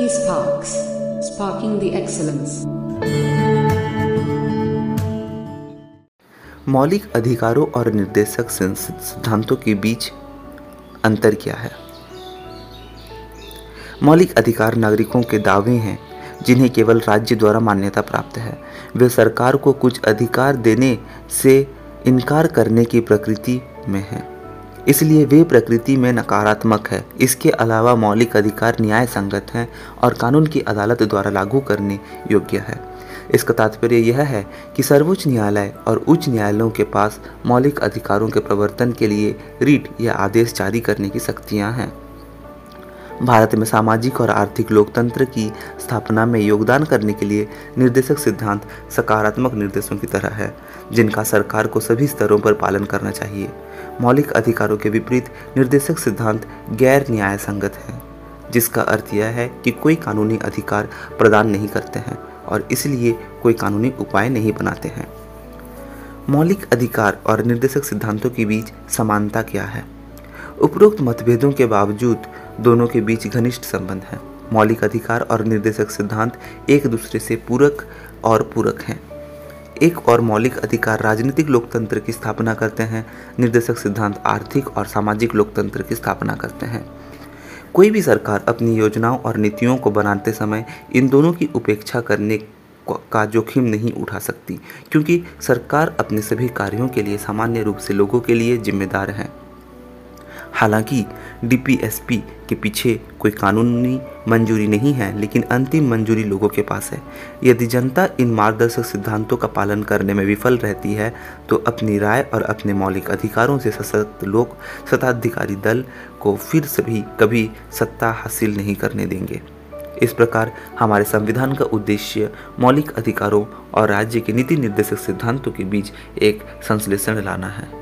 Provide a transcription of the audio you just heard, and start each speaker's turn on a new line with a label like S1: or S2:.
S1: eSparks, sparking the excellence.
S2: मौलिक अधिकारों और निर्देशक सिद्धांतों के बीच अंतर क्या है? मौलिक अधिकार नागरिकों के दावे हैं जिन्हें केवल राज्य द्वारा मान्यता प्राप्त है। वे सरकार को कुछ अधिकार देने से इनकार करने की प्रकृति में हैं। इसलिए वे प्रकृति में नकारात्मक है। इसके अलावा मौलिक अधिकार न्याय संगत हैं और कानून की अदालत द्वारा लागू करने योग्य है। इसका तात्पर्य यह है कि सर्वोच्च न्यायालय और उच्च न्यायालयों के पास मौलिक अधिकारों के प्रवर्तन के लिए रीट या आदेश जारी करने की शक्तियाँ हैं। भारत में सामाजिक और आर्थिक लोकतंत्र की स्थापना में योगदान करने के लिए निर्देशक सिद्धांत सकारात्मक निर्देशों की तरह है, जिनका सरकार को सभी स्तरों पर पालन करना चाहिए। मौलिक अधिकारों के विपरीत निर्देशक सिद्धांत गैर न्याय संगत है, जिसका अर्थ यह है कि कोई कानूनी अधिकार प्रदान नहीं करते हैं और इसलिए कोई कानूनी उपाय नहीं बनाते हैं। मौलिक अधिकार और निर्देशक सिद्धांतों के बीच समानता क्या है? उपरोक्त मतभेदों के बावजूद दोनों के बीच घनिष्ठ संबंध है। मौलिक अधिकार और निर्देशक सिद्धांत एक दूसरे से पूरक और पूरक हैं। एक और मौलिक अधिकार राजनीतिक लोकतंत्र की स्थापना करते हैं। निर्देशक सिद्धांत आर्थिक और सामाजिक लोकतंत्र की स्थापना करते हैं। कोई भी सरकार अपनी योजनाओं और नीतियों को बनाते समय इन दोनों की उपेक्षा करने का जोखिम नहीं उठा सकती, क्योंकि सरकार अपने सभी कार्यों के लिए सामान्य रूप से लोगों के लिए जिम्मेदार है। हालाँकि डीपीएसपी के पीछे कोई कानूनी मंजूरी नहीं है, लेकिन अंतिम मंजूरी लोगों के पास है। यदि जनता इन मार्गदर्शक सिद्धांतों का पालन करने में विफल रहती है तो अपनी राय और अपने मौलिक अधिकारों से सशक्त लोग सत्ताधिकारी दल को फिर सभी कभी सत्ता हासिल नहीं करने देंगे। इस प्रकार हमारे संविधान का उद्देश्य मौलिक अधिकारों और राज्य के नीति निर्देशक सिद्धांतों के बीच एक संश्लेषण लाना है।